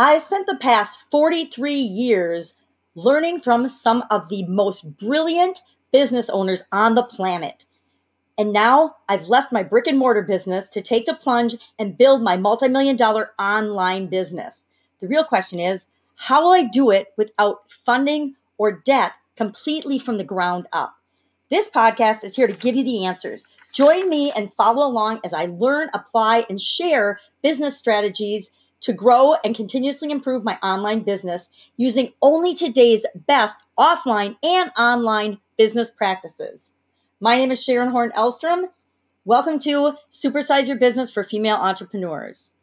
I spent the past 43 years learning from some of the most brilliant business owners on the planet. And now I've left my brick and mortar business to take the plunge and build my multi million dollar online business. The real question is how will I do it without funding or debt completely from the ground up? This podcast is here to give you the answers. Join me and follow along as I learn, apply, and share business strategies to grow and continuously improve my online business using only today's best offline and online business practices. My name is Sharon Horn Elstrom. Welcome to Supersize Your Business for Female Entrepreneurs.